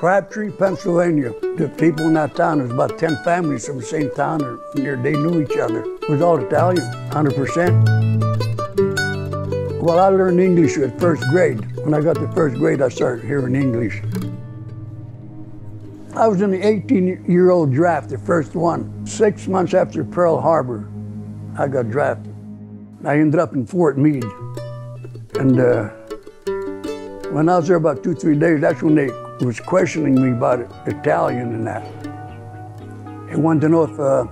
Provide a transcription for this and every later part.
Crabtree, Pennsylvania. The people in that town, there's about 10 families from the same town, or near, they knew each other. It was all Italian, 100%. Well, I learned English at first grade. When I got to first grade, I started hearing English. I was in the 18 year old draft, the first one. Six months after Pearl Harbor, I got drafted. I ended up in Fort Meade. And uh, when I was there about two, three days, that's when they was questioning me about Italian and that. They wanted to know if uh,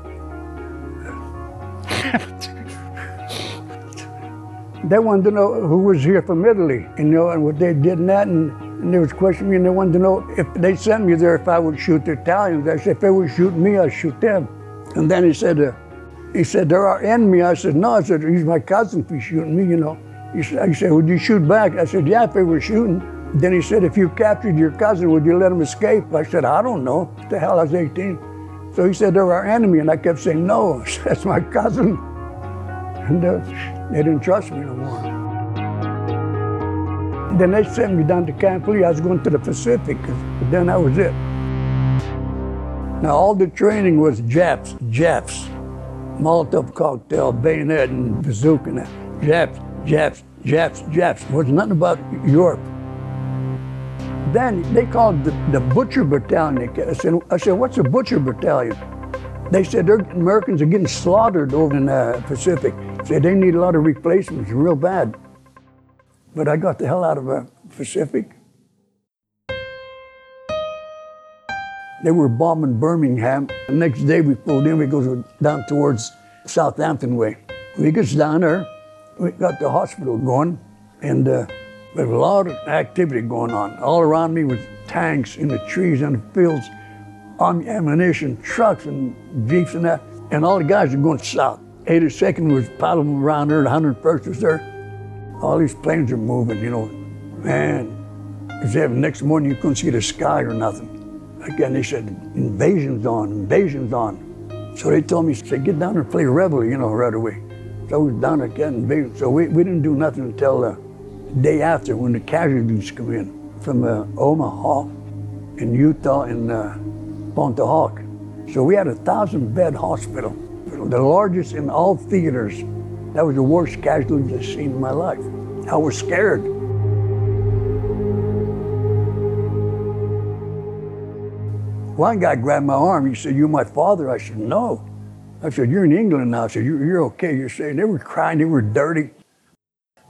they wanted to know who was here from Italy, you know, and what they did in that, and, and they was questioning me, and they wanted to know if they sent me there if I would shoot the Italians. I said if they would shoot me, I'd shoot them. And then he said, uh, he said they're our enemy. I said no. I said he's my cousin. If he's shooting me, you know. He said, said, would you shoot back? I said yeah, if they were shooting. Then he said, if you captured your cousin, would you let him escape? I said, I don't know. What the hell, I was 18. So he said, they're our enemy. And I kept saying, no, that's my cousin. And uh, they didn't trust me no more. Then they sent me down to Camp Lee. I was going to the Pacific. But then that was it. Now, all the training was Japs, Japs. Molotov cocktail, bayonet, and bazooka. Japs, Japs, Japs, Japs. It was nothing about Europe. Then they called the, the Butcher Battalion. I said, I said, what's a Butcher Battalion? They said their Americans are getting slaughtered over in the Pacific. Said they need a lot of replacements, real bad. But I got the hell out of the Pacific. They were bombing Birmingham. The next day we pulled in, we go down towards Southampton way. We get down there, we got the hospital going, and uh, there's a lot of activity going on. All around me was tanks in the trees and the fields, ammunition, trucks and jeeps and that. And all the guys are going south. 82nd was paddling around there, the 101st was there. All these planes are moving, you know. Man, because the next morning you couldn't see the sky or nothing. Again, they said, invasion's on, invasion's on. So they told me, say, get down and play rebel, you know, right away. So I was. So we, we didn't do nothing until the day after when the casualties come in from uh, Omaha in Utah and uh, Pointe du Hoc. So we had a thousand bed hospital, the largest in all theaters. That was the worst casualties I've seen in my life. I was scared. One guy grabbed my arm. He said, You're my father?" I said, "No." I said, "You're in England now." I said, "You're, you're okay." You're saying they were crying. They were dirty.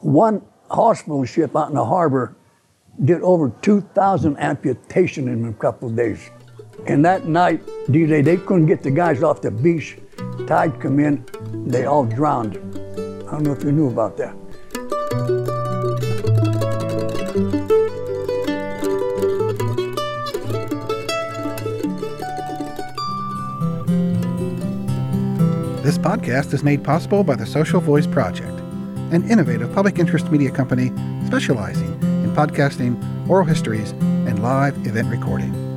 One hospital ship out in the harbor did over 2,000 amputation in a couple of days. And that night, D-Day, they couldn't get the guys off the beach. Tide come in, they all drowned. I don't know if you knew about that. Podcast is made possible by the Social Voice Project an innovative public interest media company specializing in podcasting, oral histories, and live event recording.